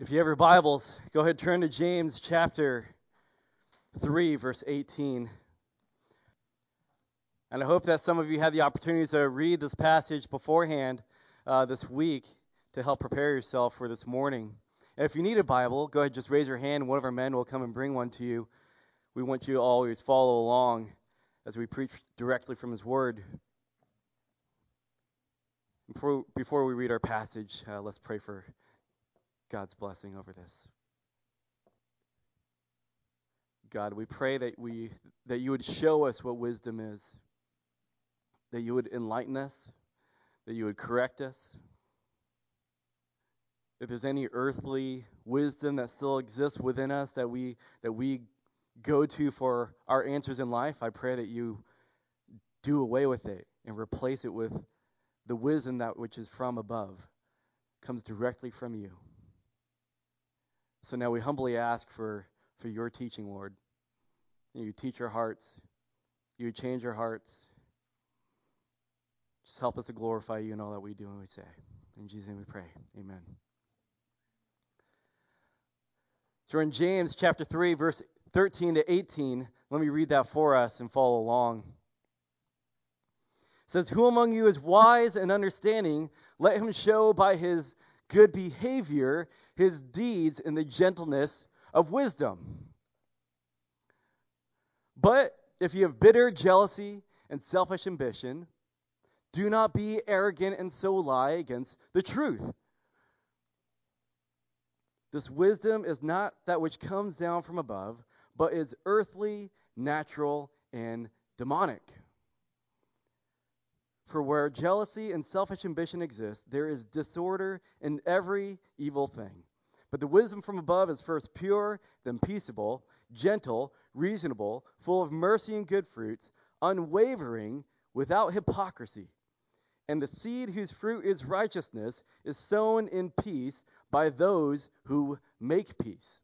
If you have your Bibles, go ahead turn to James chapter 3, verse 18. And I hope that some of you had the opportunity to read this passage beforehand uh, this week to help prepare yourself for this morning. And if you need a Bible, go ahead, just raise your hand, one of our men will come and bring one to you. We want you to always follow along as we preach directly from His Word. Before, before we read our passage, uh, let's pray for God's blessing over this. God, we pray that we that you would show us what wisdom is. That you would enlighten us, that you would correct us. If there's any earthly wisdom that still exists within us that we that we go to for our answers in life, I pray that you do away with it and replace it with the wisdom that which is from above, comes directly from you. So now we humbly ask for, for your teaching, Lord. You teach our hearts. You change our hearts. Just help us to glorify you in all that we do and we say. In Jesus' name we pray. Amen. So we're in James chapter 3, verse 13 to 18. Let me read that for us and follow along. It says, Who among you is wise and understanding? Let him show by his good behavior his deeds in the gentleness of wisdom. But if you have bitter jealousy and selfish ambition, do not be arrogant and so lie against the truth. This wisdom is not that which comes down from above, but is earthly, natural, and demonic. For where jealousy and selfish ambition exist, there is disorder in every evil thing. But the wisdom from above is first pure, then peaceable, gentle, reasonable, full of mercy and good fruits, unwavering, without hypocrisy. And the seed whose fruit is righteousness is sown in peace by those who make peace.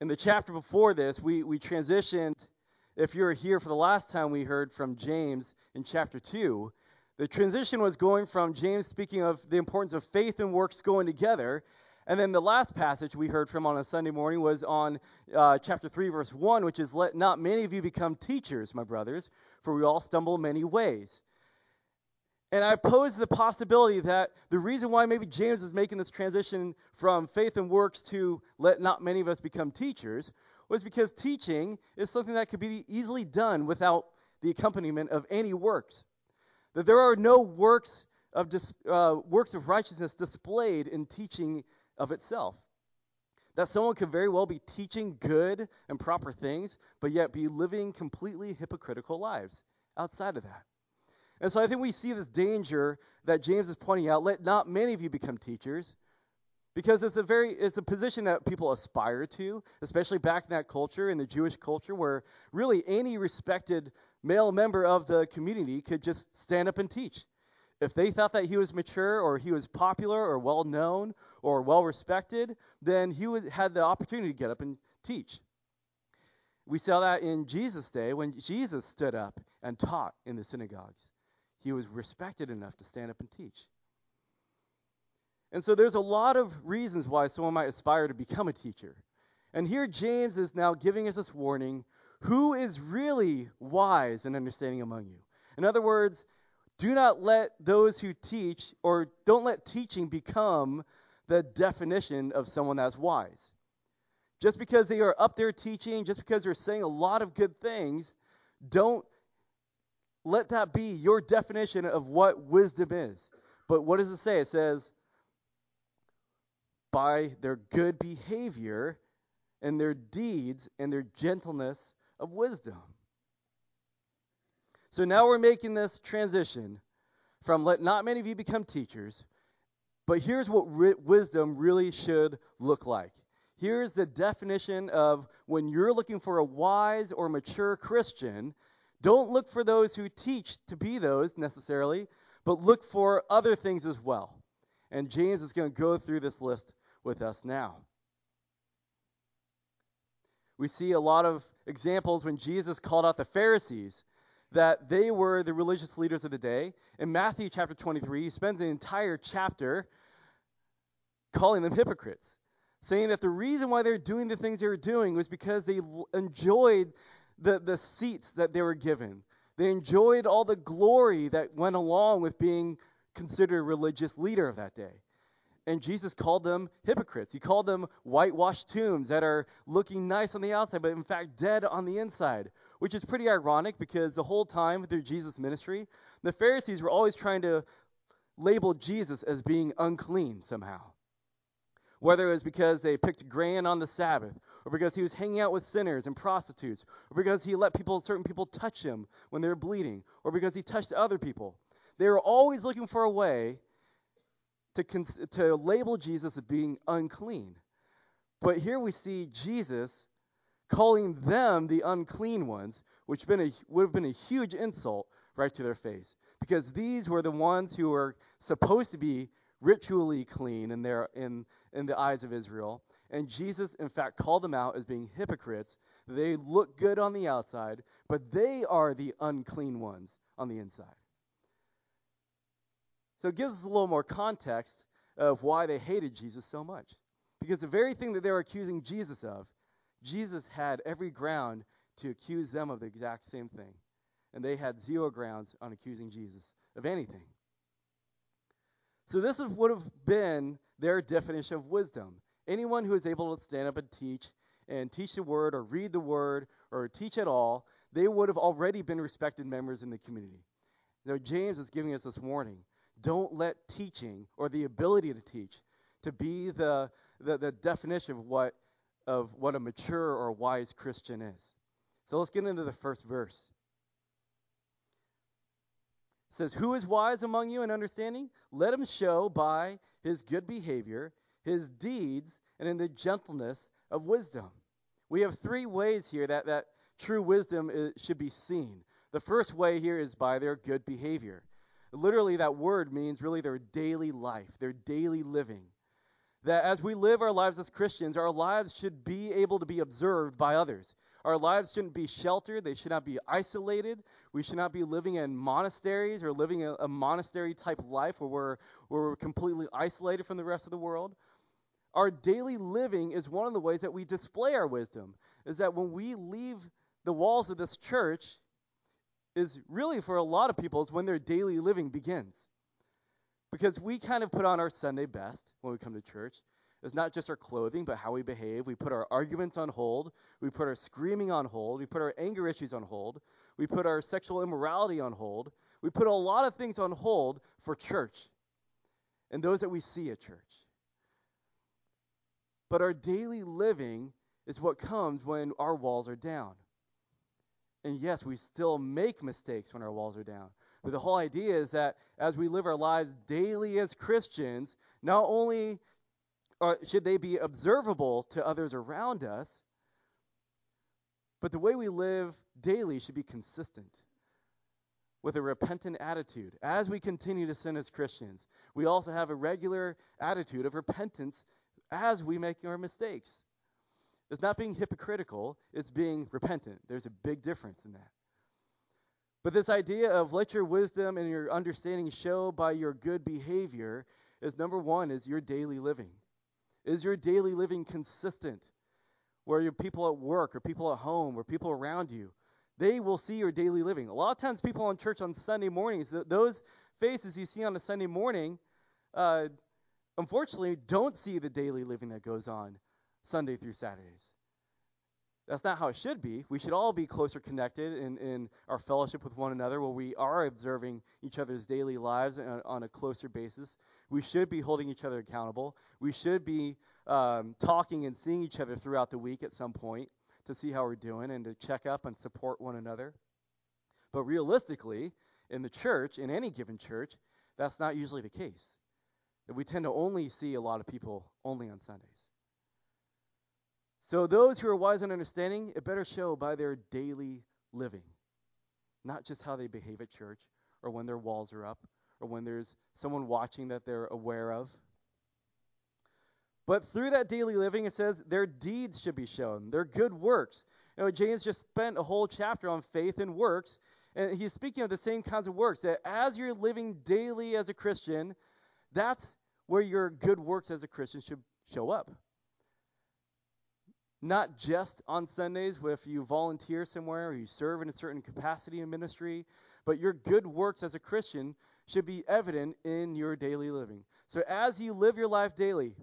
In the chapter before this, we, we transitioned. If you were here for the last time, we heard from James in chapter 2 the transition was going from James speaking of the importance of faith and works going together. And then the last passage we heard from on a Sunday morning was on uh, chapter 3, verse 1, which is, Let not many of you become teachers, my brothers, for we all stumble many ways. And I pose the possibility that the reason why maybe James is making this transition from faith and works to let not many of us become teachers was because teaching is something that could be easily done without the accompaniment of any works that there are no works of dis, uh, works of righteousness displayed in teaching of itself. That someone could very well be teaching good and proper things, but yet be living completely hypocritical lives outside of that. And so I think we see this danger that James is pointing out. Let not many of you become teachers, because it's a very it's a position that people aspire to, especially back in that culture, in the Jewish culture, where really any respected male member of the community could just stand up and teach. If they thought that he was mature or he was popular or well known or well respected, then he would, had the opportunity to get up and teach. We saw that in Jesus' day when Jesus stood up and taught in the synagogues. He was respected enough to stand up and teach. And so there's a lot of reasons why someone might aspire to become a teacher. And here James is now giving us this warning who is really wise and understanding among you? In other words, do not let those who teach, or don't let teaching become the definition of someone that's wise. Just because they are up there teaching, just because they're saying a lot of good things, don't let that be your definition of what wisdom is. But what does it say? It says, by their good behavior and their deeds and their gentleness of wisdom. So now we're making this transition from let not many of you become teachers, but here's what ri- wisdom really should look like. Here's the definition of when you're looking for a wise or mature Christian, don't look for those who teach to be those necessarily, but look for other things as well. And James is going to go through this list with us now. We see a lot of examples when Jesus called out the Pharisees that they were the religious leaders of the day. In Matthew chapter 23, he spends an entire chapter calling them hypocrites, saying that the reason why they're doing the things they were doing was because they enjoyed the, the seats that they were given. They enjoyed all the glory that went along with being considered a religious leader of that day. And Jesus called them hypocrites. He called them whitewashed tombs that are looking nice on the outside, but in fact dead on the inside, which is pretty ironic because the whole time through Jesus' ministry, the Pharisees were always trying to label Jesus as being unclean somehow. Whether it was because they picked grain on the Sabbath, or because he was hanging out with sinners and prostitutes, or because he let people, certain people touch him when they were bleeding, or because he touched other people. They were always looking for a way to, cons- to label Jesus as being unclean. But here we see Jesus calling them the unclean ones, which been a, would have been a huge insult right to their face. Because these were the ones who were supposed to be ritually clean in, their, in, in the eyes of Israel. And Jesus, in fact, called them out as being hypocrites. They look good on the outside, but they are the unclean ones on the inside. So it gives us a little more context of why they hated Jesus so much. Because the very thing that they were accusing Jesus of, Jesus had every ground to accuse them of the exact same thing. And they had zero grounds on accusing Jesus of anything. So this would have been their definition of wisdom. Anyone who is able to stand up and teach and teach the word or read the word or teach at all, they would have already been respected members in the community. Now James is giving us this warning. Don't let teaching or the ability to teach to be the, the, the definition of what, of what a mature or wise Christian is. So let's get into the first verse. It says, Who is wise among you and understanding? Let him show by his good behavior, his deeds, and in the gentleness of wisdom. We have three ways here that, that true wisdom is, should be seen. The first way here is by their good behavior. Literally, that word means really their daily life, their daily living. That as we live our lives as Christians, our lives should be able to be observed by others. Our lives shouldn't be sheltered, they should not be isolated. We should not be living in monasteries or living a, a monastery type life where we're, where we're completely isolated from the rest of the world. Our daily living is one of the ways that we display our wisdom. Is that when we leave the walls of this church, is really for a lot of people is when their daily living begins. Because we kind of put on our Sunday best when we come to church. It's not just our clothing, but how we behave. We put our arguments on hold. We put our screaming on hold. We put our anger issues on hold. We put our sexual immorality on hold. We put a lot of things on hold for church and those that we see at church. But our daily living is what comes when our walls are down. And yes, we still make mistakes when our walls are down. But the whole idea is that as we live our lives daily as Christians, not only are, should they be observable to others around us, but the way we live daily should be consistent with a repentant attitude. As we continue to sin as Christians, we also have a regular attitude of repentance as we make our mistakes. It's not being hypocritical, it's being repentant. There's a big difference in that. But this idea of let your wisdom and your understanding show by your good behavior is number one, is your daily living. Is your daily living consistent? Where your people at work or people at home or people around you, they will see your daily living. A lot of times, people in church on Sunday mornings, th- those faces you see on a Sunday morning, uh, unfortunately, don't see the daily living that goes on Sunday through Saturdays. That's not how it should be. We should all be closer connected in, in our fellowship with one another, where we are observing each other's daily lives on, on a closer basis. We should be holding each other accountable. We should be um, talking and seeing each other throughout the week at some point to see how we're doing and to check up and support one another. But realistically, in the church, in any given church, that's not usually the case. We tend to only see a lot of people only on Sundays. So those who are wise and understanding, it better show by their daily living, not just how they behave at church or when their walls are up or when there's someone watching that they're aware of. But through that daily living, it says their deeds should be shown, their good works. You know, James just spent a whole chapter on faith and works, and he's speaking of the same kinds of works that as you're living daily as a Christian, that's where your good works as a Christian should show up. Not just on Sundays if you volunteer somewhere or you serve in a certain capacity in ministry, but your good works as a Christian should be evident in your daily living. So as you live your life daily,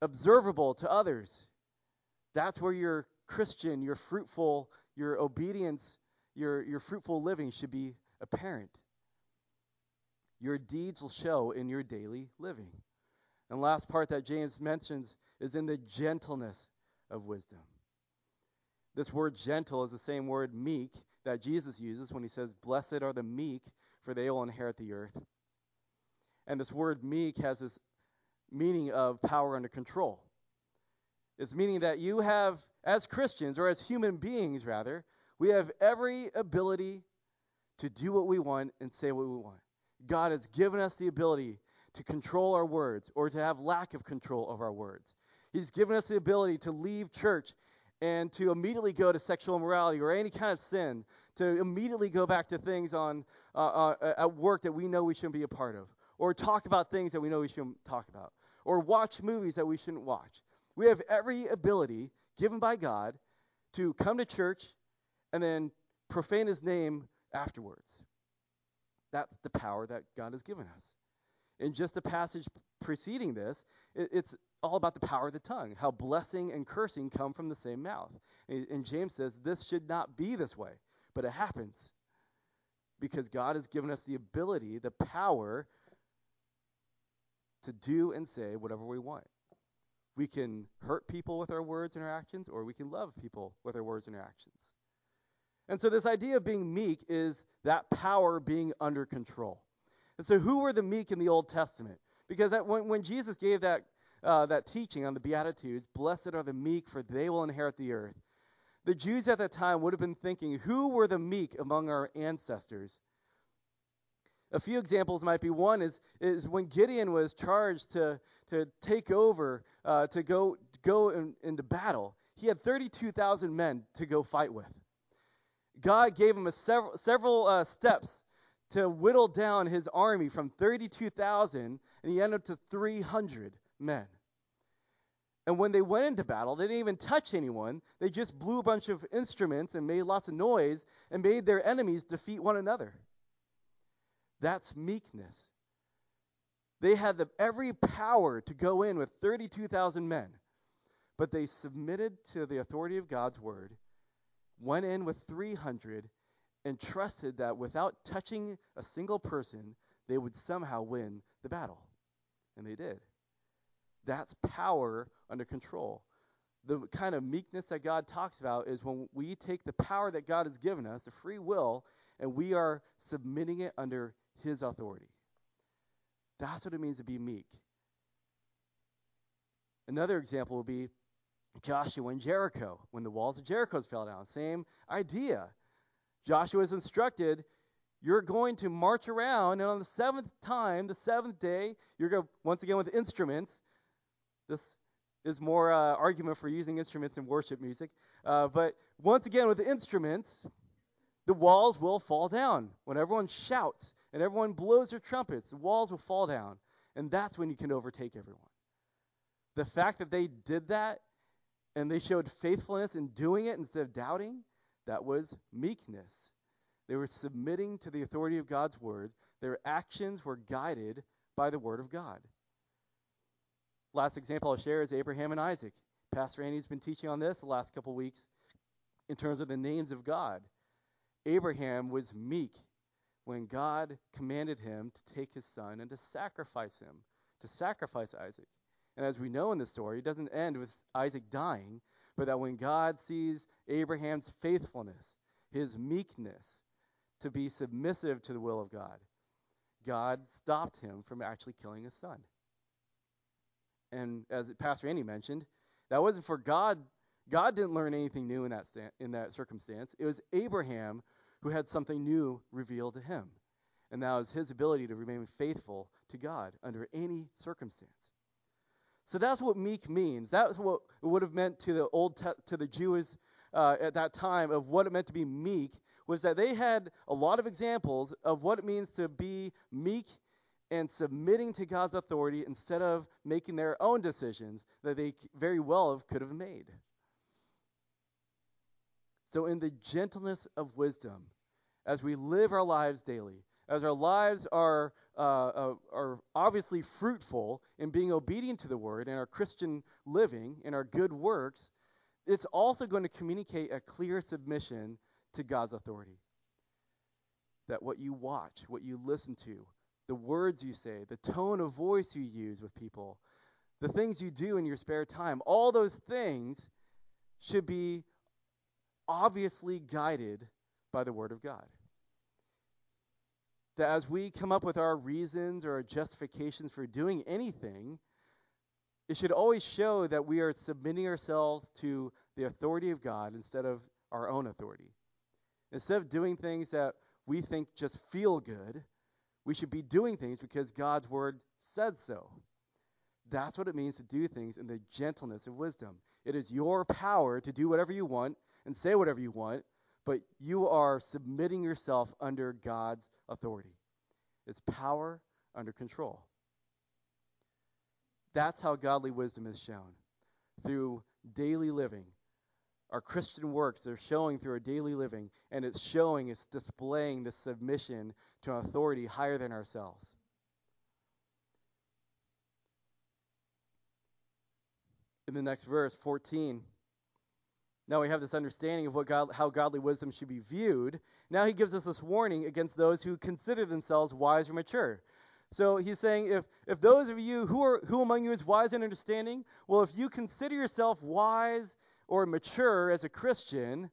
observable to others, that's where your Christian, your fruitful, your obedience, your, your fruitful living should be apparent. Your deeds will show in your daily living. And last part that James mentions is in the gentleness of wisdom. This word gentle is the same word meek that Jesus uses when he says, Blessed are the meek, for they will inherit the earth. And this word meek has this meaning of power under control. It's meaning that you have, as Christians, or as human beings rather, we have every ability to do what we want and say what we want. God has given us the ability to control our words or to have lack of control of our words. He's given us the ability to leave church and to immediately go to sexual immorality or any kind of sin, to immediately go back to things on uh, uh, at work that we know we shouldn't be a part of, or talk about things that we know we shouldn't talk about, or watch movies that we shouldn't watch. We have every ability given by God to come to church and then profane His name afterwards. That's the power that God has given us. In just a passage preceding this, it, it's all about the power of the tongue, how blessing and cursing come from the same mouth. And, and James says this should not be this way, but it happens because God has given us the ability, the power to do and say whatever we want. We can hurt people with our words and our actions, or we can love people with our words and our actions. And so, this idea of being meek is that power being under control. And so, who were the meek in the Old Testament? Because that, when, when Jesus gave that, uh, that teaching on the Beatitudes, blessed are the meek, for they will inherit the earth, the Jews at that time would have been thinking, who were the meek among our ancestors? A few examples might be one is, is when Gideon was charged to, to take over, uh, to go, go in, into battle, he had 32,000 men to go fight with. God gave him several, several uh, steps to whittle down his army from 32,000, and he ended up to 300 men. And when they went into battle, they didn't even touch anyone. They just blew a bunch of instruments and made lots of noise and made their enemies defeat one another. That's meekness. They had the, every power to go in with 32,000 men, but they submitted to the authority of God's word went in with 300 and trusted that without touching a single person, they would somehow win the battle. And they did. That's power under control. The kind of meekness that God talks about is when we take the power that God has given us, the free will, and we are submitting it under His authority. That's what it means to be meek. Another example would be Joshua and Jericho, when the walls of Jericho fell down. Same idea. Joshua is instructed, you're going to march around, and on the seventh time, the seventh day, you're going to, once again with instruments. This is more uh, argument for using instruments in worship music. Uh, but once again, with instruments, the walls will fall down. When everyone shouts and everyone blows their trumpets, the walls will fall down. And that's when you can overtake everyone. The fact that they did that and they showed faithfulness in doing it instead of doubting, that was meekness. They were submitting to the authority of God's word. Their actions were guided by the word of God. Last example I'll share is Abraham and Isaac. Pastor Andy's been teaching on this the last couple weeks in terms of the names of God. Abraham was meek when God commanded him to take his son and to sacrifice him, to sacrifice Isaac. And as we know in the story, it doesn't end with Isaac dying, but that when God sees Abraham's faithfulness, his meekness, to be submissive to the will of God, God stopped him from actually killing his son. And as Pastor Andy mentioned, that wasn't for God. God didn't learn anything new in that sta- in that circumstance. It was Abraham who had something new revealed to him, and that was his ability to remain faithful to God under any circumstance. So that's what meek means. That's what it would have meant to the old te- to the Jews uh, at that time of what it meant to be meek was that they had a lot of examples of what it means to be meek and submitting to God's authority instead of making their own decisions that they very well have, could have made. So, in the gentleness of wisdom, as we live our lives daily, as our lives are, uh, uh, are obviously fruitful in being obedient to the word and our Christian living and our good works, it's also going to communicate a clear submission to God's authority. That what you watch, what you listen to, the words you say, the tone of voice you use with people, the things you do in your spare time, all those things should be obviously guided by the Word of God. That as we come up with our reasons or our justifications for doing anything, it should always show that we are submitting ourselves to the authority of God instead of our own authority. Instead of doing things that we think just feel good, we should be doing things because God's word said so. That's what it means to do things in the gentleness of wisdom. It is your power to do whatever you want and say whatever you want, but you are submitting yourself under God's authority. It's power under control. That's how godly wisdom is shown through daily living. Our Christian works are showing through our daily living, and it's showing, it's displaying the submission to an authority higher than ourselves. In the next verse, 14, now we have this understanding of what God, how godly wisdom should be viewed. Now he gives us this warning against those who consider themselves wise or mature. So he's saying, if, if those of you who are who among you is wise and understanding, well, if you consider yourself wise or mature as a Christian,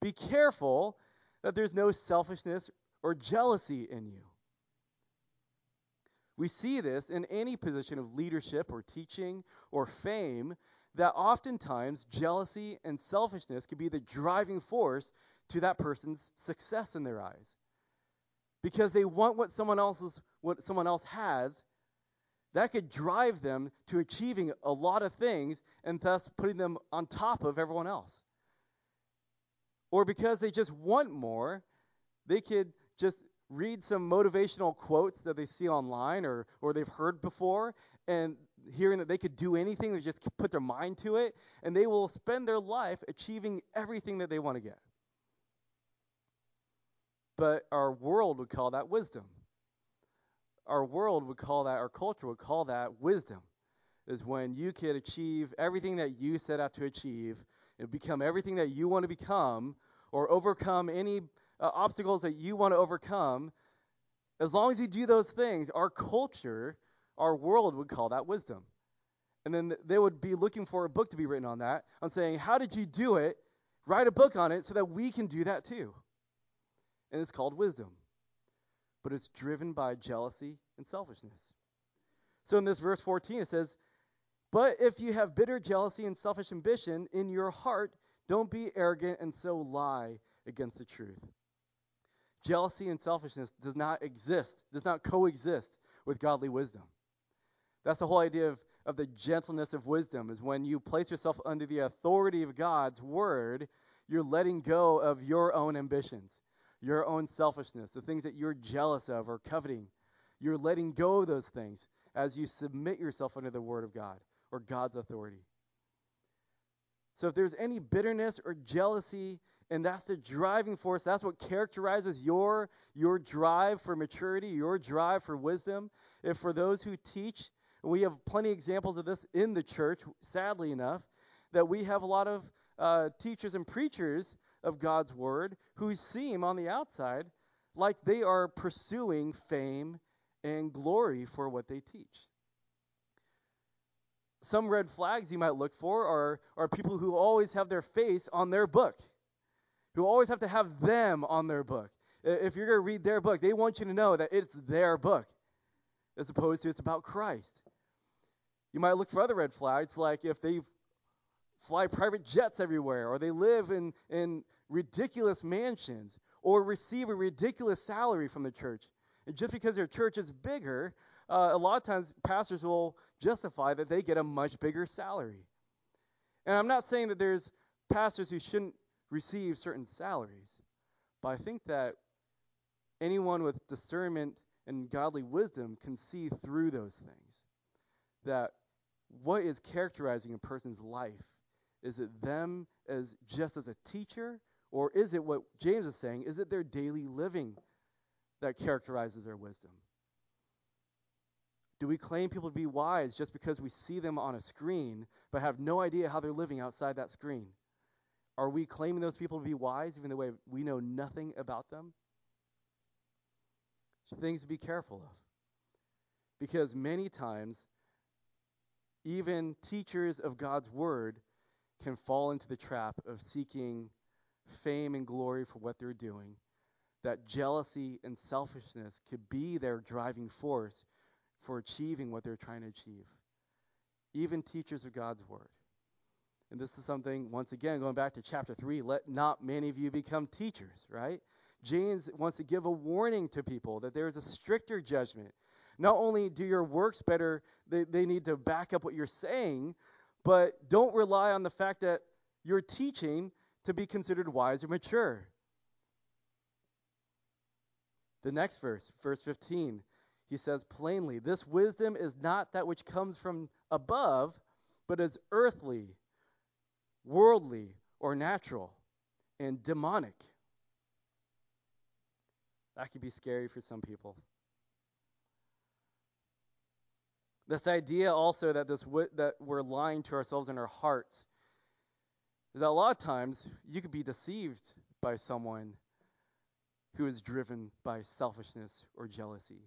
be careful that there's no selfishness or jealousy in you. We see this in any position of leadership or teaching or fame that oftentimes jealousy and selfishness can be the driving force to that person's success in their eyes. Because they want what someone else's what someone else has that could drive them to achieving a lot of things and thus putting them on top of everyone else. Or because they just want more they could just read some motivational quotes that they see online or or they've heard before and hearing that they could do anything they just put their mind to it and they will spend their life achieving everything that they want to get but our world would call that wisdom. Our world would call that, our culture would call that wisdom, is when you could achieve everything that you set out to achieve and become everything that you want to become or overcome any uh, obstacles that you want to overcome. As long as you do those things, our culture, our world would call that wisdom. And then they would be looking for a book to be written on that, on saying, How did you do it? Write a book on it so that we can do that too and it's called wisdom. But it's driven by jealousy and selfishness. So in this verse 14, it says, But if you have bitter jealousy and selfish ambition in your heart, don't be arrogant and so lie against the truth. Jealousy and selfishness does not exist, does not coexist with godly wisdom. That's the whole idea of, of the gentleness of wisdom, is when you place yourself under the authority of God's word, you're letting go of your own ambitions your own selfishness, the things that you're jealous of or coveting. You're letting go of those things as you submit yourself under the Word of God or God's authority. So if there's any bitterness or jealousy, and that's the driving force, that's what characterizes your your drive for maturity, your drive for wisdom. If for those who teach, we have plenty of examples of this in the church, sadly enough, that we have a lot of uh, teachers and preachers of God's word who seem on the outside like they are pursuing fame and glory for what they teach. Some red flags you might look for are, are people who always have their face on their book, who always have to have them on their book. If you're going to read their book, they want you to know that it's their book, as opposed to it's about Christ. You might look for other red flags, like if they've fly private jets everywhere, or they live in, in ridiculous mansions, or receive a ridiculous salary from the church. And just because their church is bigger, uh, a lot of times pastors will justify that they get a much bigger salary. And I'm not saying that there's pastors who shouldn't receive certain salaries, but I think that anyone with discernment and godly wisdom can see through those things. That what is characterizing a person's life? Is it them as just as a teacher, or is it what James is saying? Is it their daily living that characterizes their wisdom? Do we claim people to be wise just because we see them on a screen but have no idea how they're living outside that screen? Are we claiming those people to be wise even though we know nothing about them? Things to be careful of. Because many times, even teachers of God's word can fall into the trap of seeking fame and glory for what they're doing. That jealousy and selfishness could be their driving force for achieving what they're trying to achieve. Even teachers of God's word. And this is something, once again, going back to chapter 3, let not many of you become teachers, right? James wants to give a warning to people that there is a stricter judgment. Not only do your works better, they, they need to back up what you're saying, but don't rely on the fact that you're teaching to be considered wise or mature. The next verse, verse 15, he says plainly, This wisdom is not that which comes from above, but is earthly, worldly, or natural, and demonic. That could be scary for some people. This idea also that this that we're lying to ourselves in our hearts is that a lot of times you could be deceived by someone who is driven by selfishness or jealousy.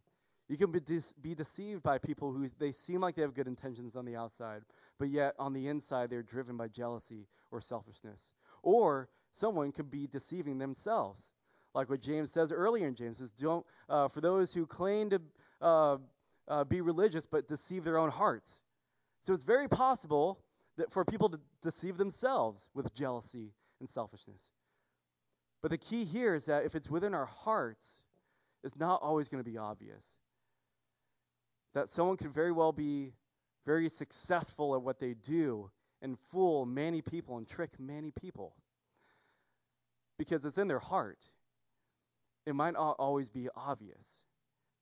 You can be, de- be deceived by people who they seem like they have good intentions on the outside, but yet on the inside they're driven by jealousy or selfishness. Or someone could be deceiving themselves, like what James says earlier in James says, "Don't uh, for those who claim to uh, uh, be religious but deceive their own hearts." So it's very possible that for people to deceive themselves with jealousy and selfishness. But the key here is that if it's within our hearts, it's not always going to be obvious that someone could very well be very successful at what they do and fool many people and trick many people because it's in their heart. It might not always be obvious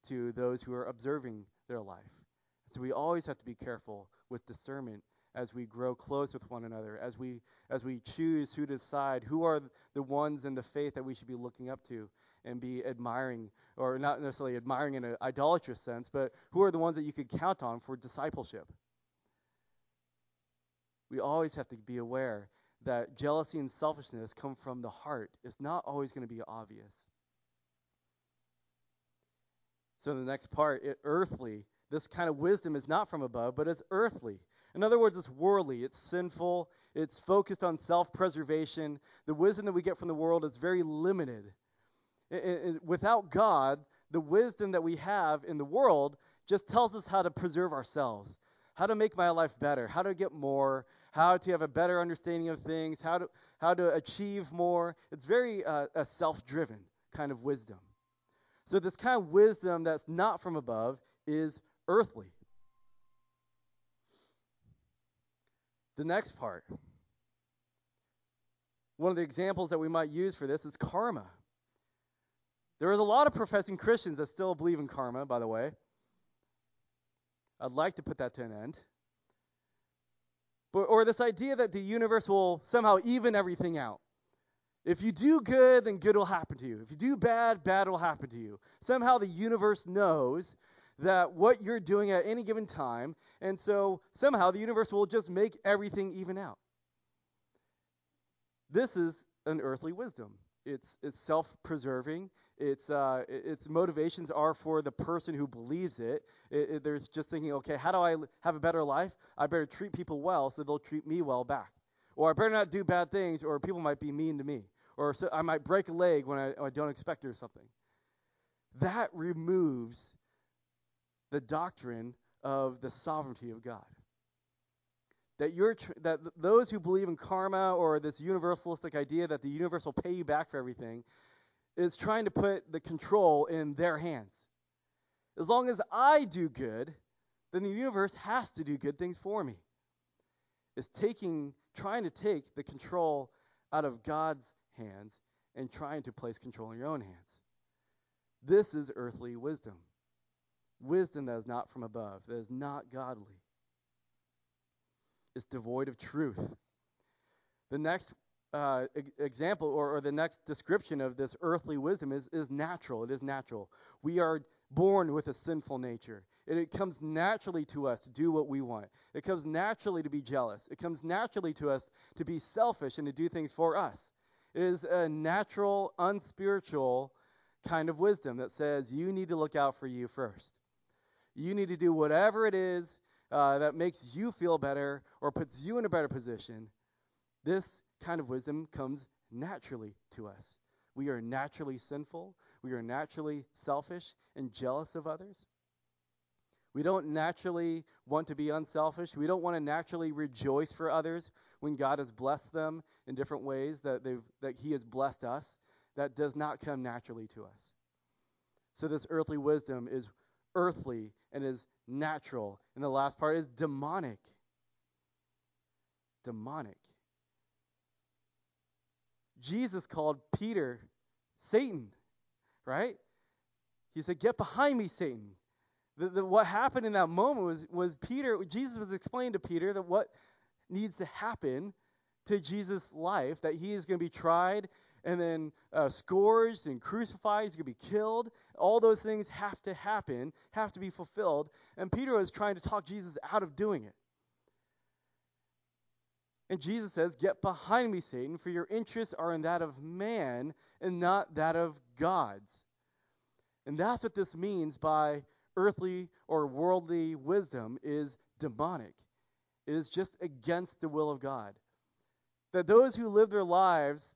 to those who are observing their life. So we always have to be careful with discernment as we grow close with one another, as we as we choose who to decide who are the ones in the faith that we should be looking up to and be admiring, or not necessarily admiring in an idolatrous sense, but who are the ones that you could count on for discipleship? We always have to be aware that jealousy and selfishness come from the heart. It's not always going to be obvious. So, the next part, it, earthly, this kind of wisdom is not from above, but it's earthly. In other words, it's worldly, it's sinful, it's focused on self preservation. The wisdom that we get from the world is very limited without God, the wisdom that we have in the world just tells us how to preserve ourselves, how to make my life better, how to get more, how to have a better understanding of things, how to how to achieve more. It's very uh, a self-driven kind of wisdom. So this kind of wisdom that's not from above is earthly. The next part. One of the examples that we might use for this is karma. There is a lot of professing Christians that still believe in karma, by the way. I'd like to put that to an end. But, or this idea that the universe will somehow even everything out. If you do good, then good will happen to you. If you do bad, bad will happen to you. Somehow the universe knows that what you're doing at any given time, and so somehow the universe will just make everything even out. This is an earthly wisdom. It's, it's self-preserving. Its uh, its motivations are for the person who believes it. It, it. There's just thinking, okay, how do I have a better life? I better treat people well so they'll treat me well back. Or I better not do bad things, or people might be mean to me. Or so I might break a leg when I, I don't expect it or something. That removes the doctrine of the sovereignty of God that you're tr- that those who believe in karma or this universalistic idea that the universe will pay you back for everything is trying to put the control in their hands. As long as I do good, then the universe has to do good things for me. It's taking trying to take the control out of God's hands and trying to place control in your own hands. This is earthly wisdom. Wisdom that is not from above, that is not godly. It's devoid of truth. The next uh, example or, or, the next description of this earthly wisdom is, is natural. It is natural. We are born with a sinful nature. It comes naturally to us to do what we want. It comes naturally to be jealous. It comes naturally to us to be selfish and to do things for us. It is a natural, unspiritual kind of wisdom that says you need to look out for you first. You need to do whatever it is uh, that makes you feel better or puts you in a better position. This kind of wisdom comes naturally to us. We are naturally sinful. We are naturally selfish and jealous of others. We don't naturally want to be unselfish. We don't want to naturally rejoice for others when God has blessed them in different ways that they've that He has blessed us. That does not come naturally to us. So this earthly wisdom is earthly and is natural. And the last part is demonic. Demonic. Jesus called Peter Satan, right? He said, Get behind me, Satan. The, the, what happened in that moment was, was Peter, Jesus was explaining to Peter that what needs to happen to Jesus' life, that he is going to be tried and then uh, scourged and crucified. He's going to be killed. All those things have to happen, have to be fulfilled. And Peter is trying to talk Jesus out of doing it. And Jesus says, Get behind me, Satan, for your interests are in that of man and not that of God's. And that's what this means by earthly or worldly wisdom is demonic. It is just against the will of God. That those who live their lives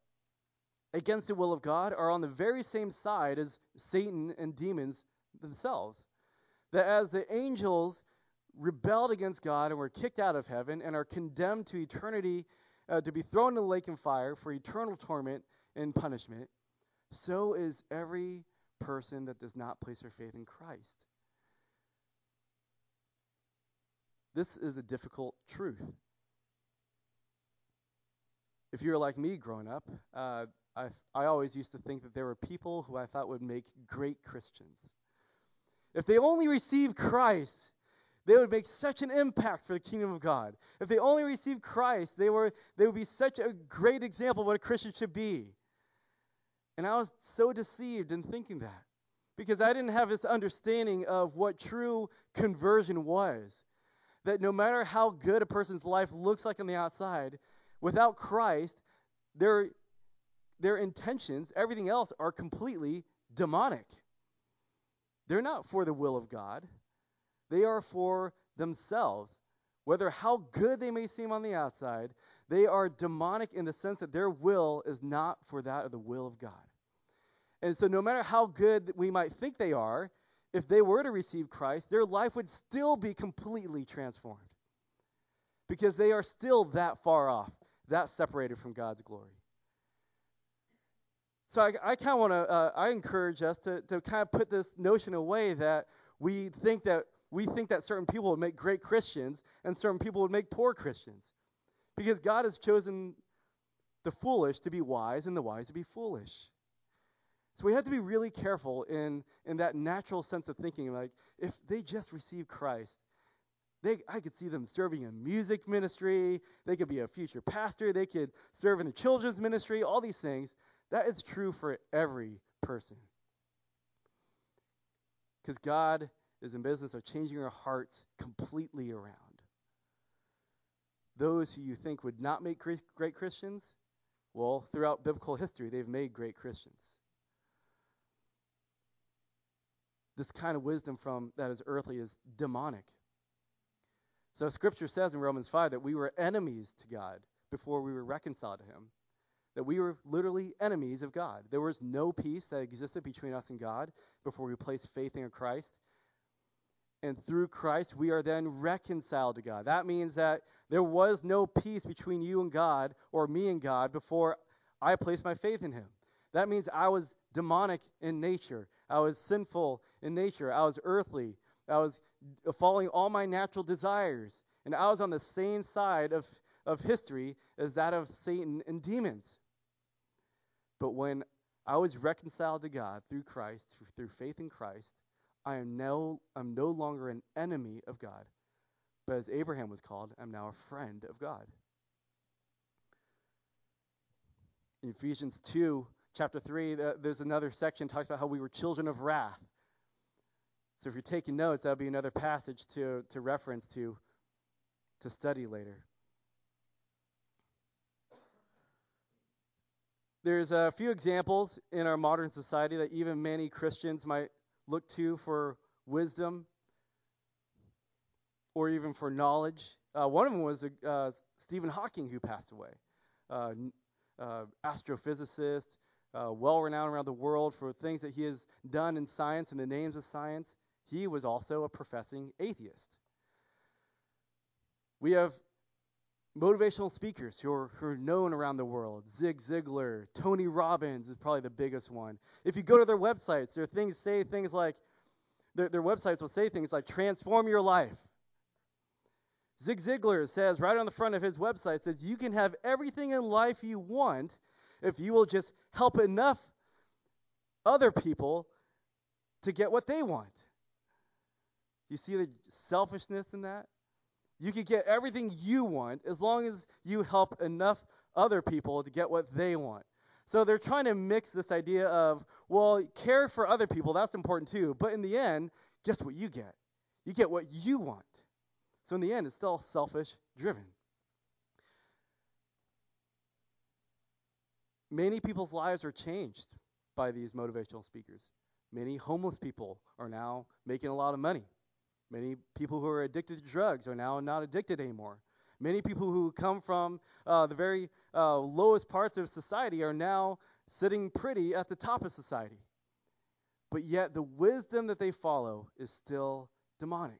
against the will of God are on the very same side as Satan and demons themselves. That as the angels rebelled against God and were kicked out of heaven and are condemned to eternity uh, to be thrown in the lake and fire for eternal torment and punishment, so is every person that does not place their faith in Christ. This is a difficult truth. If you're like me growing up, uh, I, I always used to think that there were people who I thought would make great Christians. If they only received Christ, they would make such an impact for the kingdom of God. If they only received Christ, they were they would be such a great example of what a Christian should be. And I was so deceived in thinking that because I didn't have this understanding of what true conversion was. That no matter how good a person's life looks like on the outside, without Christ, their their intentions, everything else, are completely demonic. They're not for the will of God, they are for themselves. Whether how good they may seem on the outside, they are demonic in the sense that their will is not for that of the will of God. And so, no matter how good we might think they are, if they were to receive Christ, their life would still be completely transformed because they are still that far off, that separated from God's glory. So I, I kind of want to, uh, I encourage us to, to kind of put this notion away that we think that we think that certain people would make great Christians and certain people would make poor Christians, because God has chosen the foolish to be wise and the wise to be foolish. So we have to be really careful in in that natural sense of thinking. Like if they just receive Christ, they I could see them serving in music ministry. They could be a future pastor. They could serve in the children's ministry. All these things. That is true for every person. Because God is in business of changing our hearts completely around. Those who you think would not make great Christians, well, throughout biblical history, they've made great Christians. This kind of wisdom from that is earthly is demonic. So scripture says in Romans 5 that we were enemies to God before we were reconciled to him that we were literally enemies of God. There was no peace that existed between us and God before we placed faith in Christ. And through Christ, we are then reconciled to God. That means that there was no peace between you and God or me and God before I placed my faith in Him. That means I was demonic in nature. I was sinful in nature. I was earthly. I was following all my natural desires. And I was on the same side of, of history as that of Satan and demons. But when I was reconciled to God through Christ, through faith in Christ, I am now I'm no longer an enemy of God, but as Abraham was called, I'm now a friend of God. In Ephesians 2, chapter 3, there's another section talks about how we were children of wrath. So if you're taking notes, that would be another passage to, to reference to to study later. There's a few examples in our modern society that even many Christians might look to for wisdom or even for knowledge. Uh, one of them was uh, Stephen Hawking, who passed away. Uh, uh astrophysicist, uh, well renowned around the world for things that he has done in science and the names of science. He was also a professing atheist. We have motivational speakers who are, who are known around the world. Zig Ziglar, Tony Robbins is probably the biggest one. If you go to their websites, their things say things like, their, their websites will say things like, transform your life. Zig Ziglar says right on the front of his website, says you can have everything in life you want if you will just help enough other people to get what they want. You see the selfishness in that? You can get everything you want as long as you help enough other people to get what they want. So they're trying to mix this idea of, well, care for other people, that's important too. But in the end, guess what you get? You get what you want. So in the end, it's still selfish driven. Many people's lives are changed by these motivational speakers. Many homeless people are now making a lot of money. Many people who are addicted to drugs are now not addicted anymore. Many people who come from uh, the very uh, lowest parts of society are now sitting pretty at the top of society. But yet, the wisdom that they follow is still demonic.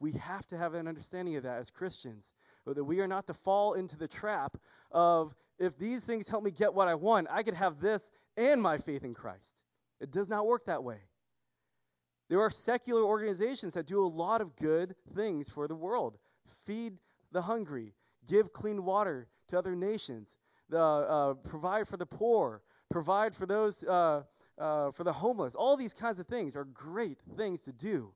We have to have an understanding of that as Christians, that we are not to fall into the trap of if these things help me get what I want, I could have this and my faith in Christ. It does not work that way. There are secular organizations that do a lot of good things for the world feed the hungry, give clean water to other nations, uh, provide for the poor, provide for those uh, uh, for the homeless. All these kinds of things are great things to do.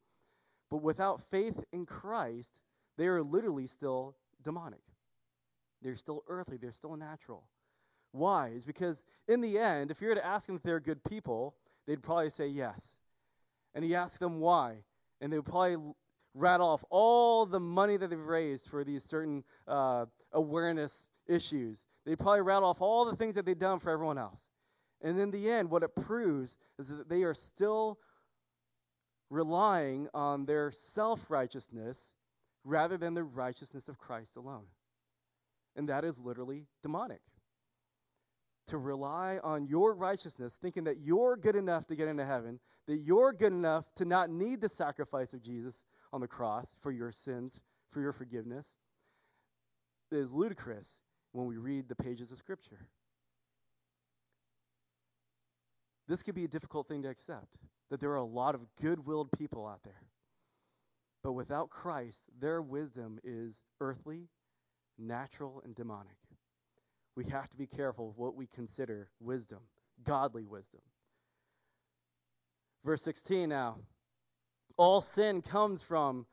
But without faith in Christ, they are literally still demonic. They're still earthly, they're still natural. Why? Is because in the end, if you were to ask them if they're good people, they'd probably say yes and he asked them why. And they would probably rattle off all the money that they've raised for these certain uh, awareness issues. They'd probably rattle off all the things that they've done for everyone else. And in the end, what it proves is that they are still relying on their self righteousness rather than the righteousness of Christ alone. And that is literally demonic. To rely on your righteousness, thinking that you're good enough to get into heaven, that you're good enough to not need the sacrifice of Jesus on the cross for your sins, for your forgiveness, is ludicrous when we read the pages of Scripture. This could be a difficult thing to accept that there are a lot of good willed people out there. But without Christ, their wisdom is earthly, natural, and demonic. We have to be careful of what we consider wisdom, godly wisdom. Verse 16 now. All sin comes from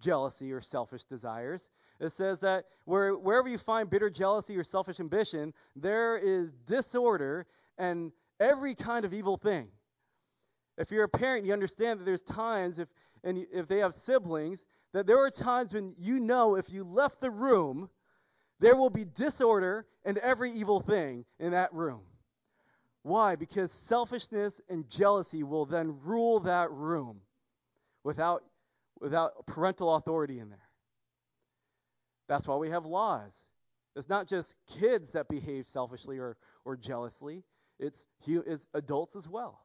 jealousy or selfish desires. It says that where, wherever you find bitter jealousy or selfish ambition, there is disorder and every kind of evil thing. If you're a parent, you understand that there's times, if, and if they have siblings, that there are times when you know if you left the room, there will be disorder and every evil thing in that room. Why? Because selfishness and jealousy will then rule that room without, without parental authority in there. That's why we have laws. It's not just kids that behave selfishly or, or jealously, it's, it's adults as well.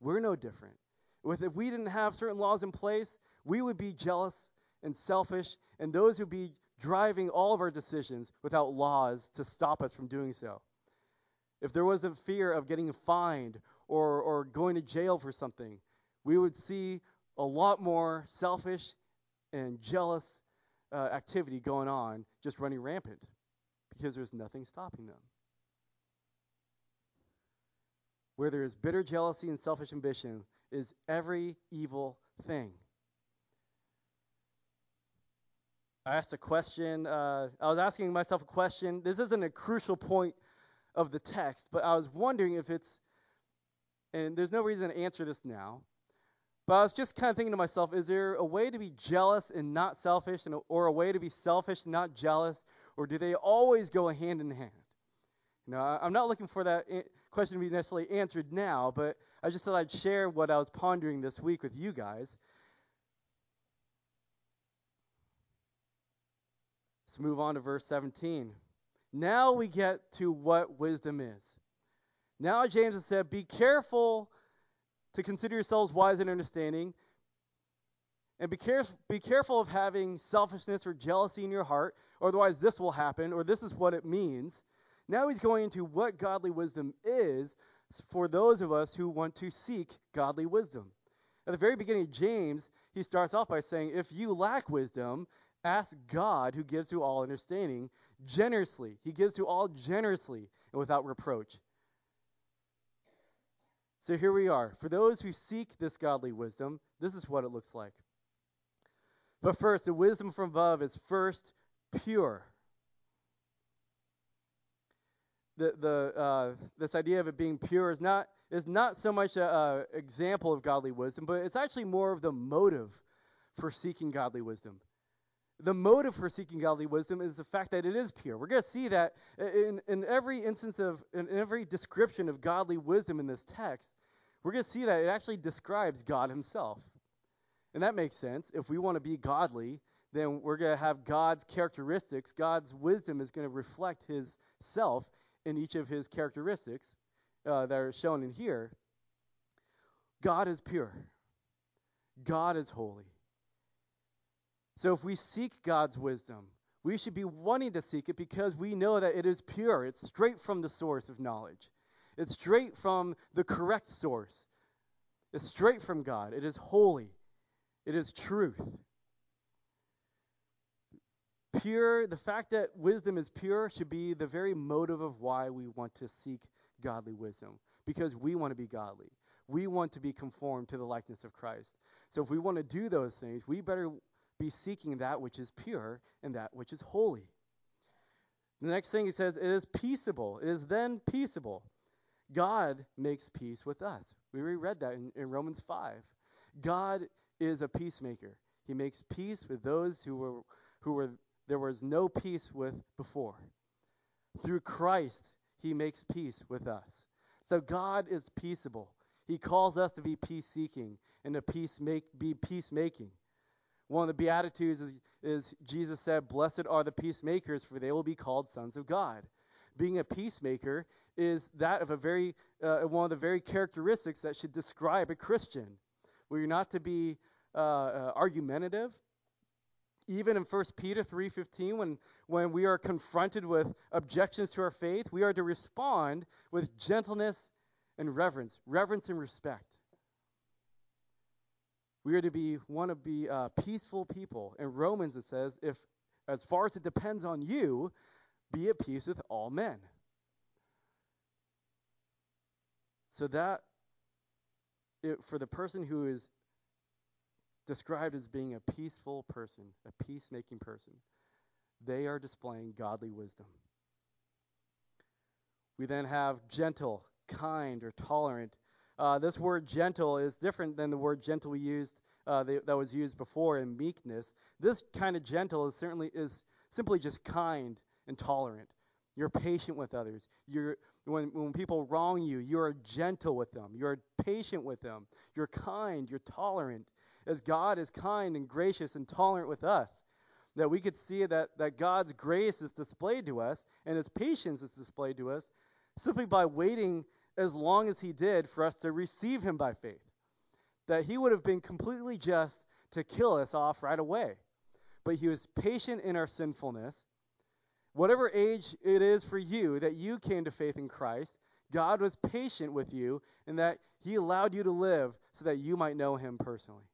We're no different. With, if we didn't have certain laws in place, we would be jealous and selfish, and those would be driving all of our decisions without laws to stop us from doing so if there wasn't fear of getting fined or, or going to jail for something, we would see a lot more selfish and jealous uh, activity going on just running rampant because there's nothing stopping them. Where there is bitter jealousy and selfish ambition is every evil thing. I asked a question. Uh, I was asking myself a question. This isn't a crucial point of the text, but I was wondering if it's, and there's no reason to answer this now, but I was just kind of thinking to myself, is there a way to be jealous and not selfish, and, or a way to be selfish and not jealous, or do they always go hand in hand? You know, I, am not looking for that question to be necessarily answered now, but I just thought I'd share what I was pondering this week with you guys. Let's move on to verse 17. Now we get to what wisdom is. Now James has said, Be careful to consider yourselves wise and understanding, and be, care- be careful of having selfishness or jealousy in your heart, otherwise this will happen, or this is what it means. Now he's going into what godly wisdom is for those of us who want to seek godly wisdom. At the very beginning of James, he starts off by saying, If you lack wisdom, ask God who gives to all understanding generously. He gives to all generously and without reproach. So here we are. For those who seek this godly wisdom, this is what it looks like. But first, the wisdom from above is first pure. The, the, uh, this idea of it being pure is not, is not so much an example of godly wisdom, but it's actually more of the motive for seeking godly wisdom the motive for seeking godly wisdom is the fact that it is pure. We're going to see that in, in every instance of, in every description of godly wisdom in this text, we're going to see that it actually describes God Himself. And that makes sense. If we want to be godly, then we're going to have God's characteristics. God's wisdom is going to reflect His self in each of His characteristics uh, that are shown in here. God is pure, God is holy. So if we seek God's wisdom, we should be wanting to seek it because we know that it is pure. It's straight from the source of knowledge. It's straight from the correct source. It's straight from God. It is holy. It is truth. Pure, the fact that wisdom is pure should be the very motive of why we want to seek godly wisdom because we want to be godly. We want to be conformed to the likeness of Christ. So if we want to do those things, we better be seeking that which is pure and that which is holy. The next thing he says, it is peaceable. It is then peaceable. God makes peace with us. We read that in, in Romans 5. God is a peacemaker. He makes peace with those who were who were there was no peace with before. Through Christ, he makes peace with us. So God is peaceable. He calls us to be peace seeking and to peace make, be peacemaking. One of the Beatitudes is, is Jesus said, Blessed are the peacemakers, for they will be called sons of God. Being a peacemaker is that of a very uh, one of the very characteristics that should describe a Christian. Where you're not to be uh, uh, argumentative. Even in 1 Peter 3:15, when when we are confronted with objections to our faith, we are to respond with gentleness and reverence, reverence and respect. We are to be want to be uh, peaceful people. In Romans it says, if as far as it depends on you, be at peace with all men. So that it, for the person who is described as being a peaceful person, a peacemaking person, they are displaying godly wisdom. We then have gentle, kind, or tolerant, uh, this word gentle is different than the word gentle used uh, the, that was used before in meekness. This kind of gentle is certainly is simply just kind and tolerant. You're patient with others. You're when when people wrong you, you are gentle with them. You're patient with them. You're kind. You're tolerant. As God is kind and gracious and tolerant with us, that we could see that that God's grace is displayed to us and His patience is displayed to us simply by waiting as long as he did for us to receive him by faith. That he would have been completely just to kill us off right away. But he was patient in our sinfulness. Whatever age it is for you that you came to faith in Christ, God was patient with you in that he allowed you to live so that you might know him personally.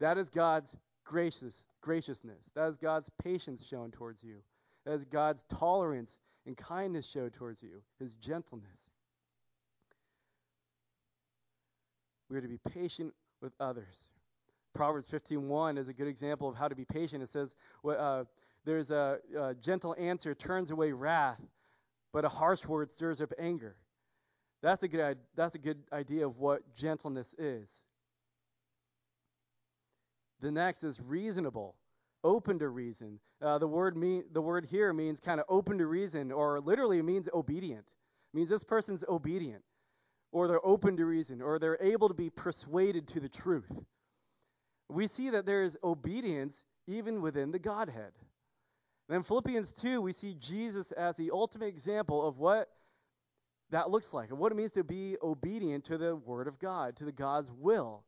That is God's gracious graciousness. That is God's patience shown towards you. That is God's tolerance and kindness shown towards you, his gentleness. We are to be patient with others. Proverbs 15:1 is a good example of how to be patient. It says, uh, "There's a, a gentle answer turns away wrath, but a harsh word stirs up anger." That's a good that's a good idea of what gentleness is. The next is reasonable, open to reason. Uh, the word mean the word here means kind of open to reason, or literally means obedient. It means this person's obedient, or they're open to reason, or they're able to be persuaded to the truth. We see that there is obedience even within the Godhead. Then Philippians 2, we see Jesus as the ultimate example of what that looks like, and what it means to be obedient to the Word of God, to the God's will.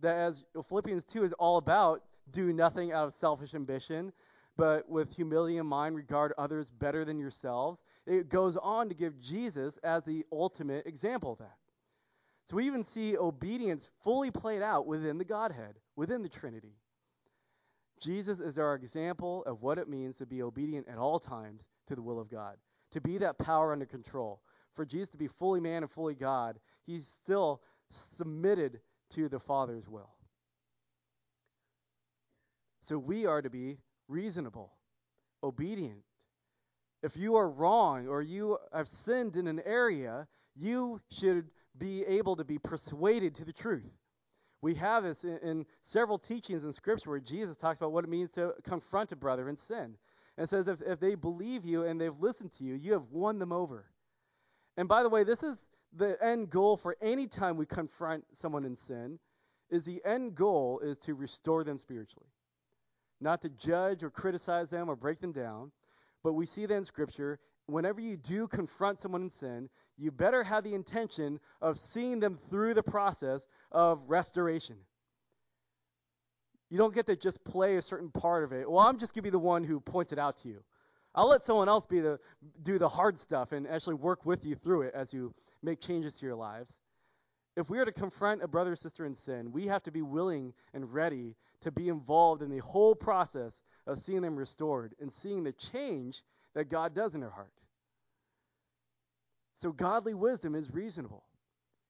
That as Philippians 2 is all about, do nothing out of selfish ambition, but with humility in mind, regard others better than yourselves. It goes on to give Jesus as the ultimate example of that. So we even see obedience fully played out within the Godhead, within the Trinity. Jesus is our example of what it means to be obedient at all times to the will of God, to be that power under control, for Jesus to be fully man and fully God, he's still submitted to the Father's will. So we are to be reasonable, obedient. If you are wrong or you have sinned in an area, you should be able to be persuaded to the truth. We have this in, in, several teachings in Scripture where Jesus talks about what it means to confront a brother in sin. And says if, if they believe you and they've listened to you, you have won them over. And by the way, this is the end goal for any time we confront someone in sin is the end goal is to restore them spiritually. Not to judge or criticize them or break them down, but we see that in scripture whenever you do confront someone in sin, you better have the intention of seeing them through the process of restoration. You don't get to just play a certain part of it. Well, I'm just going to be the one who points it out to you. I'll let someone else be the do the hard stuff and actually work with you through it as you make changes to your lives. If we are to confront a brother or sister in sin, we have to be willing and ready to be involved in the whole process of seeing them restored and seeing the change that God does in their heart. So godly wisdom is reasonable.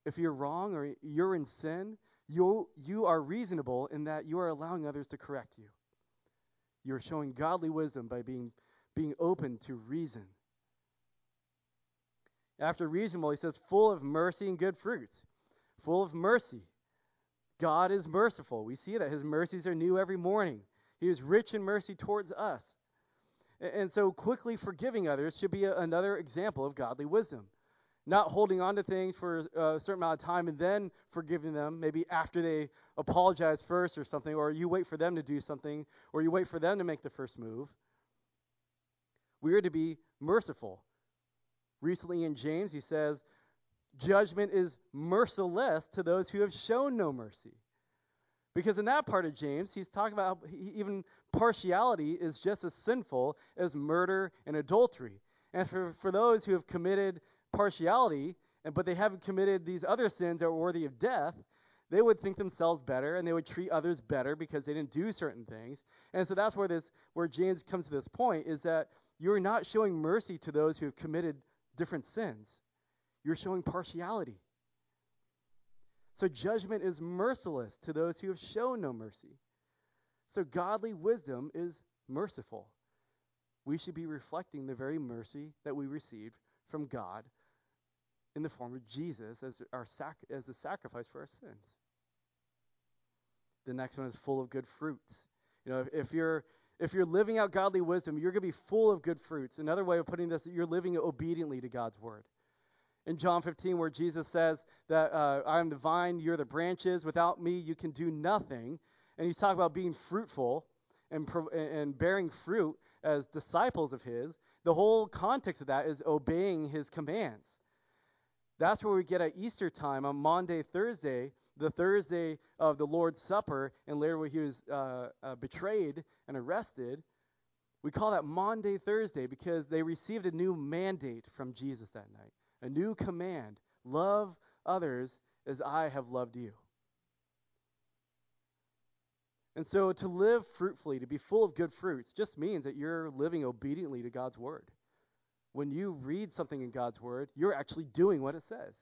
If you're wrong or you're in sin, you you are reasonable in that you are allowing others to correct you. You're showing godly wisdom by being being open to reason. After reasonable, he says, full of mercy and good fruits. Full of mercy. God is merciful. We see that his mercies are new every morning. He is rich in mercy towards us. And so, quickly forgiving others should be a, another example of godly wisdom. Not holding on to things for a certain amount of time and then forgiving them, maybe after they apologize first or something, or you wait for them to do something, or you wait for them to make the first move. We are to be merciful. Recently in James, he says, Judgment is merciless to those who have shown no mercy. Because in that part of James, he's talking about even partiality is just as sinful as murder and adultery. And for, for those who have committed partiality, but they haven't committed these other sins that are worthy of death, they would think themselves better and they would treat others better because they didn't do certain things. And so that's where this where James comes to this point is that you're not showing mercy to those who have committed different sins. You're showing partiality. So judgment is merciless to those who have shown no mercy. So godly wisdom is merciful. We should be reflecting the very mercy that we received from God in the form of Jesus as our sac- as the sacrifice for our sins. The next one is full of good fruits. You know, if, if you're if you're living out godly wisdom, you're going to be full of good fruits. Another way of putting this, you're living obediently to God's word. In John 15, where Jesus says that uh, I am the vine, you're the branches. Without me, you can do nothing. And he's talking about being fruitful and, and bearing fruit as disciples of his. The whole context of that is obeying his commands. That's where we get at Easter time on Maundy, Thursday the Thursday of the Lord's Supper, and later when he was uh, uh, betrayed and arrested, we call that Maundy Thursday because they received a new mandate from Jesus that night, a new command love others as I have loved you. And so to live fruitfully, to be full of good fruits, just means that you're living obediently to God's word. When you read something in God's word, you're actually doing what it says.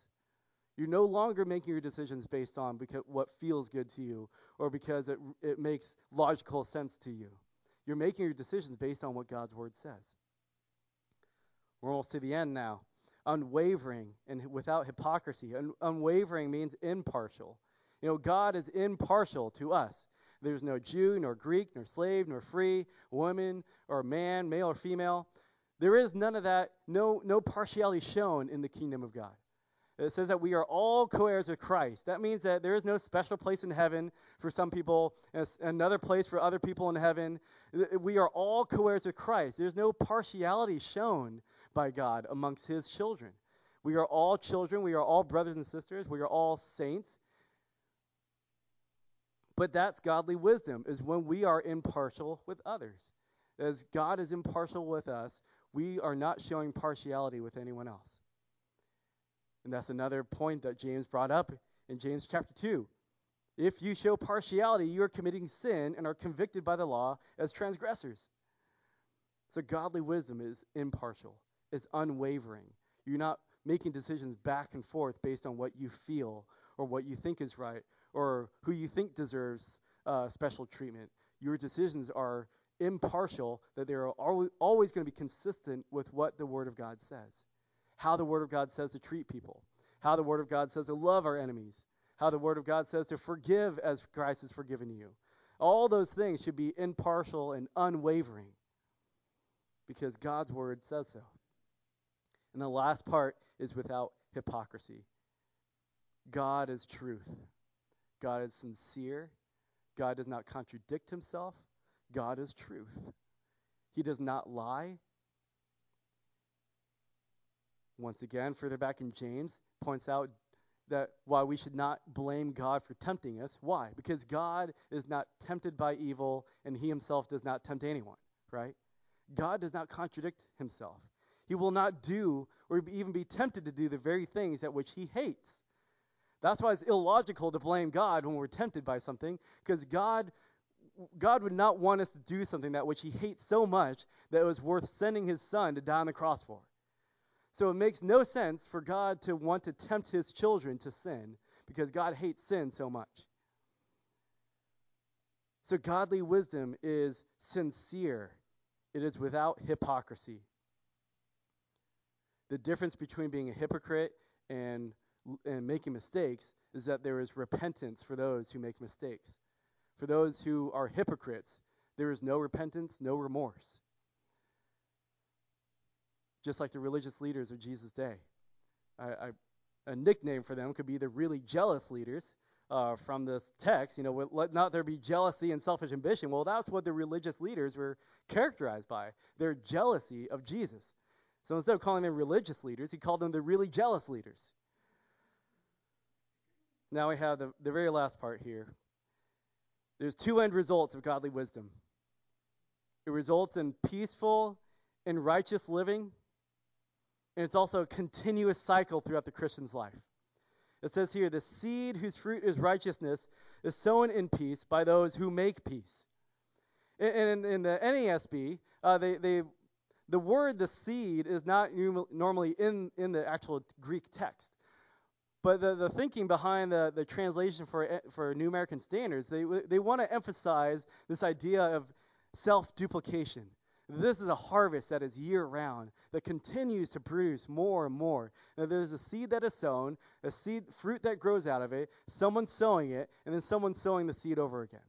You're no longer making your decisions based on because what feels good to you or because it, it makes logical sense to you. You're making your decisions based on what God's word says. We're almost to the end now. Unwavering and without hypocrisy. Un- unwavering means impartial. You know, God is impartial to us. There's no Jew, nor Greek, nor slave, nor free, woman or man, male or female. There is none of that, no, no partiality shown in the kingdom of God. It says that we are all co heirs of Christ. That means that there is no special place in heaven for some people, another place for other people in heaven. We are all co heirs of Christ. There's no partiality shown by God amongst his children. We are all children. We are all brothers and sisters. We are all saints. But that's godly wisdom, is when we are impartial with others. As God is impartial with us, we are not showing partiality with anyone else. And that's another point that James brought up in James chapter 2. If you show partiality, you are committing sin and are convicted by the law as transgressors. So godly wisdom is impartial, is unwavering. You're not making decisions back and forth based on what you feel or what you think is right or who you think deserves uh, special treatment. Your decisions are impartial, that they're always going to be consistent with what the Word of God says how the Word of God says to treat people, how the Word of God says to love our enemies, how the Word of God says to forgive as Christ has forgiven you. All those things should be impartial and unwavering because God's Word says so. And the last part is without hypocrisy. God is truth. God is sincere. God does not contradict himself. God is truth. He does not lie. Once again, further back in James, points out that why we should not blame God for tempting us. Why? Because God is not tempted by evil and he himself does not tempt anyone, right? God does not contradict himself. He will not do or even be tempted to do the very things that which he hates. That's why it's illogical to blame God when we're tempted by something because God God would not want us to do something that which he hates so much that it was worth sending his son to die on the cross for. So it makes no sense for God to want to tempt his children to sin because God hates sin so much. So godly wisdom is sincere, it is without hypocrisy. The difference between being a hypocrite and, and making mistakes is that there is repentance for those who make mistakes. For those who are hypocrites, there is no repentance, no remorse just like the religious leaders of Jesus' day. I, I, a nickname for them could be the really jealous leaders uh, from this text. You know, let not there be jealousy and selfish ambition. Well, that's what the religious leaders were characterized by their jealousy of Jesus. So instead of calling them religious leaders, he called them the really jealous leaders. Now we have the, the very last part here. There's two end results of godly wisdom. It results in peaceful and righteous living and it's also a continuous cycle throughout the Christian's life. It says here, the seed whose fruit is righteousness is sown in peace by those who make peace. And in, in the NASB, uh, they, they, the word the seed is not normally in, in the actual Greek text. But the, the thinking behind the, the translation for, eh, for New American Standards, they, they want to emphasize this idea of self duplication. This is a harvest that is year round, that continues to produce more and more. Now, there's a seed that is sown, a seed fruit that grows out of it, someone sowing it, and then someone sowing the seed over again.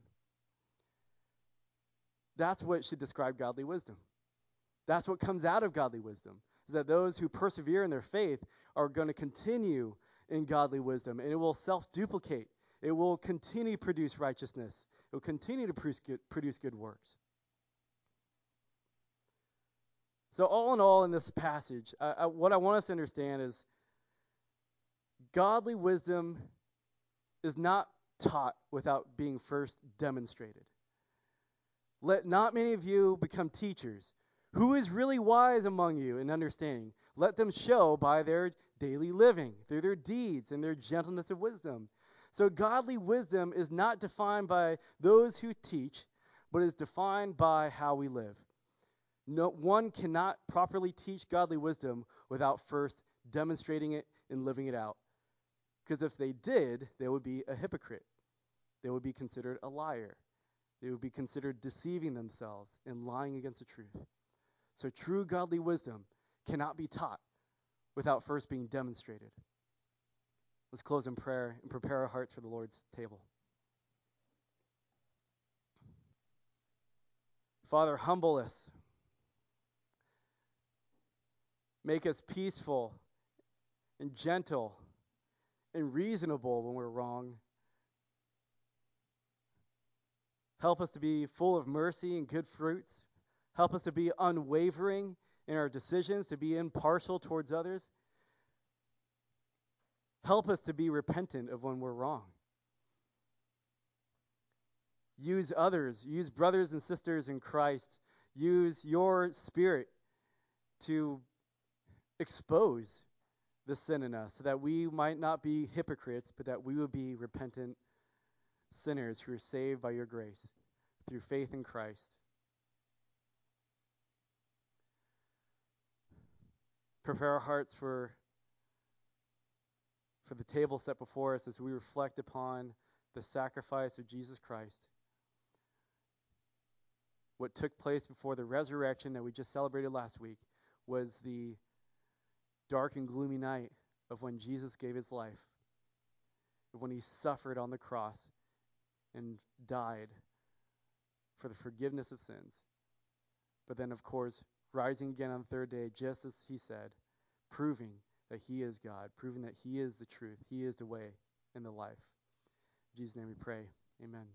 That's what should describe godly wisdom. That's what comes out of godly wisdom. Is that those who persevere in their faith are going to continue in godly wisdom, and it will self-duplicate. It will continue to produce righteousness. It will continue to produce good, produce good works. So, all in all, in this passage, what I want us to understand is godly wisdom is not taught without being first demonstrated. Let not many of you become teachers. Who is really wise among you in understanding? Let them show by their daily living, through their deeds and their gentleness of wisdom. So, godly wisdom is not defined by those who teach, but is defined by how we live. No, one cannot properly teach godly wisdom without first demonstrating it and living it out. Because if they did, they would be a hypocrite. They would be considered a liar. They would be considered deceiving themselves and lying against the truth. So true godly wisdom cannot be taught without first being demonstrated. Let's close in prayer and prepare our hearts for the Lord's table. Father, humble us. Make us peaceful and gentle and reasonable when we're wrong. Help us to be full of mercy and good fruits. Help us to be unwavering in our decisions, to be impartial towards others. Help us to be repentant of when we're wrong. Use others, use brothers and sisters in Christ. Use your spirit to expose the sin in us so that we might not be hypocrites, but that we would be repentant sinners who are saved by your grace through faith in Christ. Prepare our hearts for for the table set before us as we reflect upon the sacrifice of Jesus Christ. What took place before the resurrection that we just celebrated last week was the dark and gloomy night of when Jesus gave his life, of when he suffered on the cross and died for the forgiveness of sins. But then, of course, rising again on the third day, just as he said, proving that he is God, proving that he is the truth, he is the way and the life. In Jesus' name we pray. Amen.